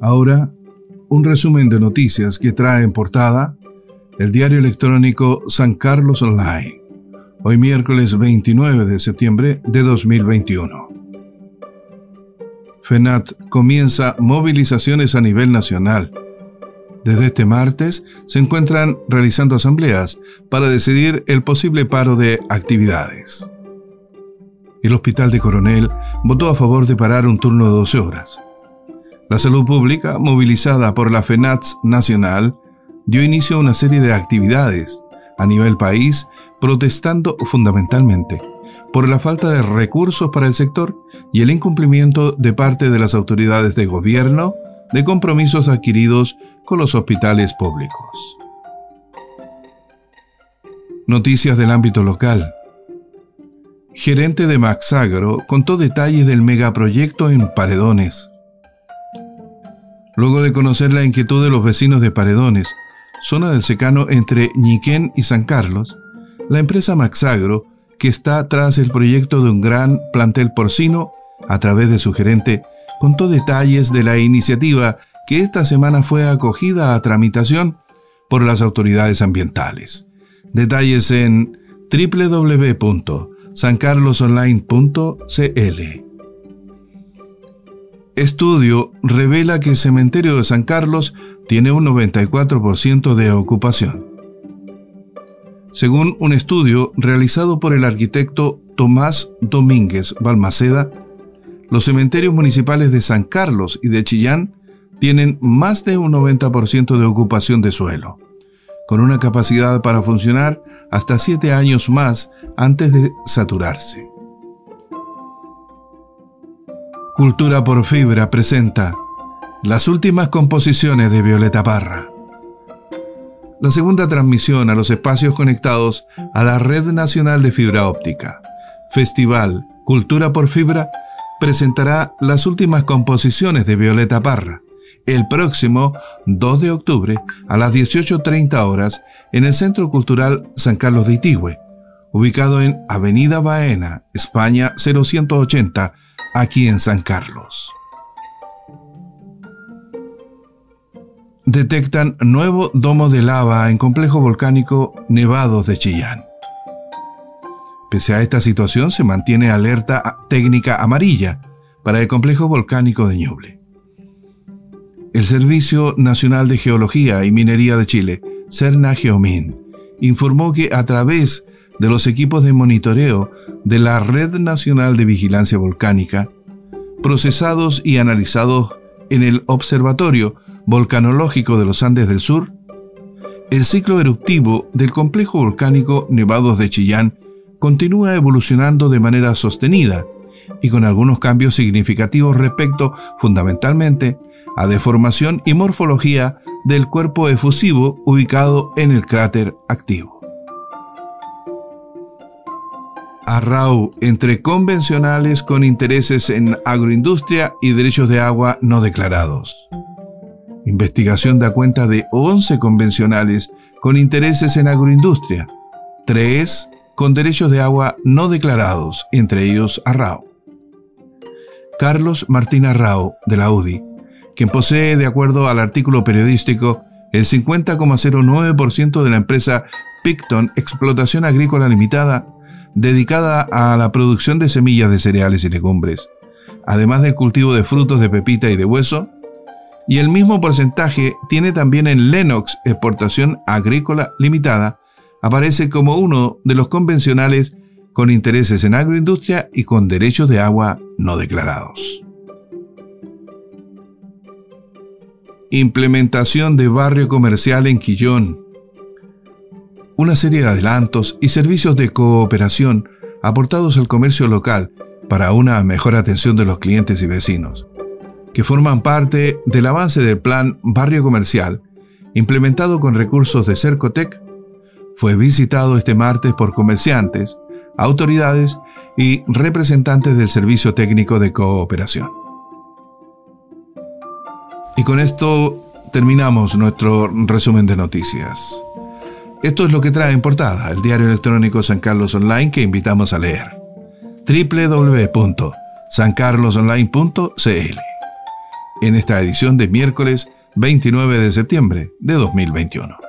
Ahora, un resumen de noticias que trae en portada el diario electrónico San Carlos Online, hoy miércoles 29 de septiembre de 2021. FENAT comienza movilizaciones a nivel nacional. Desde este martes se encuentran realizando asambleas para decidir el posible paro de actividades. El Hospital de Coronel votó a favor de parar un turno de 12 horas. La salud pública, movilizada por la FENATS nacional, dio inicio a una serie de actividades a nivel país, protestando fundamentalmente por la falta de recursos para el sector y el incumplimiento de parte de las autoridades de gobierno de compromisos adquiridos con los hospitales públicos. Noticias del ámbito local. Gerente de Maxagro contó detalles del megaproyecto en Paredones. Luego de conocer la inquietud de los vecinos de Paredones, zona del secano entre Ñiquén y San Carlos, la empresa Maxagro, que está tras el proyecto de un gran plantel porcino, a través de su gerente, contó detalles de la iniciativa que esta semana fue acogida a tramitación por las autoridades ambientales. Detalles en www.sancarlosonline.cl. Estudio revela que el cementerio de San Carlos tiene un 94% de ocupación. Según un estudio realizado por el arquitecto Tomás Domínguez Balmaceda, los cementerios municipales de San Carlos y de Chillán tienen más de un 90% de ocupación de suelo, con una capacidad para funcionar hasta 7 años más antes de saturarse. Cultura por Fibra presenta las últimas composiciones de Violeta Parra. La segunda transmisión a los espacios conectados a la Red Nacional de Fibra Óptica, Festival Cultura por Fibra, presentará las últimas composiciones de Violeta Parra el próximo 2 de octubre a las 18.30 horas en el Centro Cultural San Carlos de Itigüe, ubicado en Avenida Baena, España 0180, aquí en San Carlos. Detectan nuevo domo de lava en complejo volcánico Nevados de Chillán. Pese a esta situación, se mantiene alerta técnica amarilla para el complejo volcánico de Ñuble. El Servicio Nacional de Geología y Minería de Chile, CERNA Geomin, informó que a través de los equipos de monitoreo de la Red Nacional de Vigilancia Volcánica, procesados y analizados en el Observatorio Volcanológico de los Andes del Sur, el ciclo eruptivo del complejo volcánico Nevados de Chillán continúa evolucionando de manera sostenida y con algunos cambios significativos respecto fundamentalmente a deformación y morfología del cuerpo efusivo ubicado en el cráter activo. Arrau entre convencionales con intereses en agroindustria y derechos de agua no declarados. Investigación da cuenta de 11 convencionales con intereses en agroindustria, 3 con derechos de agua no declarados, entre ellos Arrau. Carlos Martín Arrau, de la UDI, quien posee, de acuerdo al artículo periodístico, el 50,09% de la empresa Picton Explotación Agrícola Limitada, dedicada a la producción de semillas de cereales y legumbres, además del cultivo de frutos de pepita y de hueso, y el mismo porcentaje tiene también en Lennox Exportación Agrícola Limitada, aparece como uno de los convencionales con intereses en agroindustria y con derechos de agua no declarados. Implementación de barrio comercial en Quillón, una serie de adelantos y servicios de cooperación aportados al comercio local para una mejor atención de los clientes y vecinos, que forman parte del avance del plan Barrio Comercial, implementado con recursos de Cercotec, fue visitado este martes por comerciantes, autoridades y representantes del Servicio Técnico de Cooperación. Y con esto terminamos nuestro resumen de noticias. Esto es lo que trae en portada el diario electrónico San Carlos Online que invitamos a leer. www.sancarlosonline.cl en esta edición de miércoles 29 de septiembre de 2021.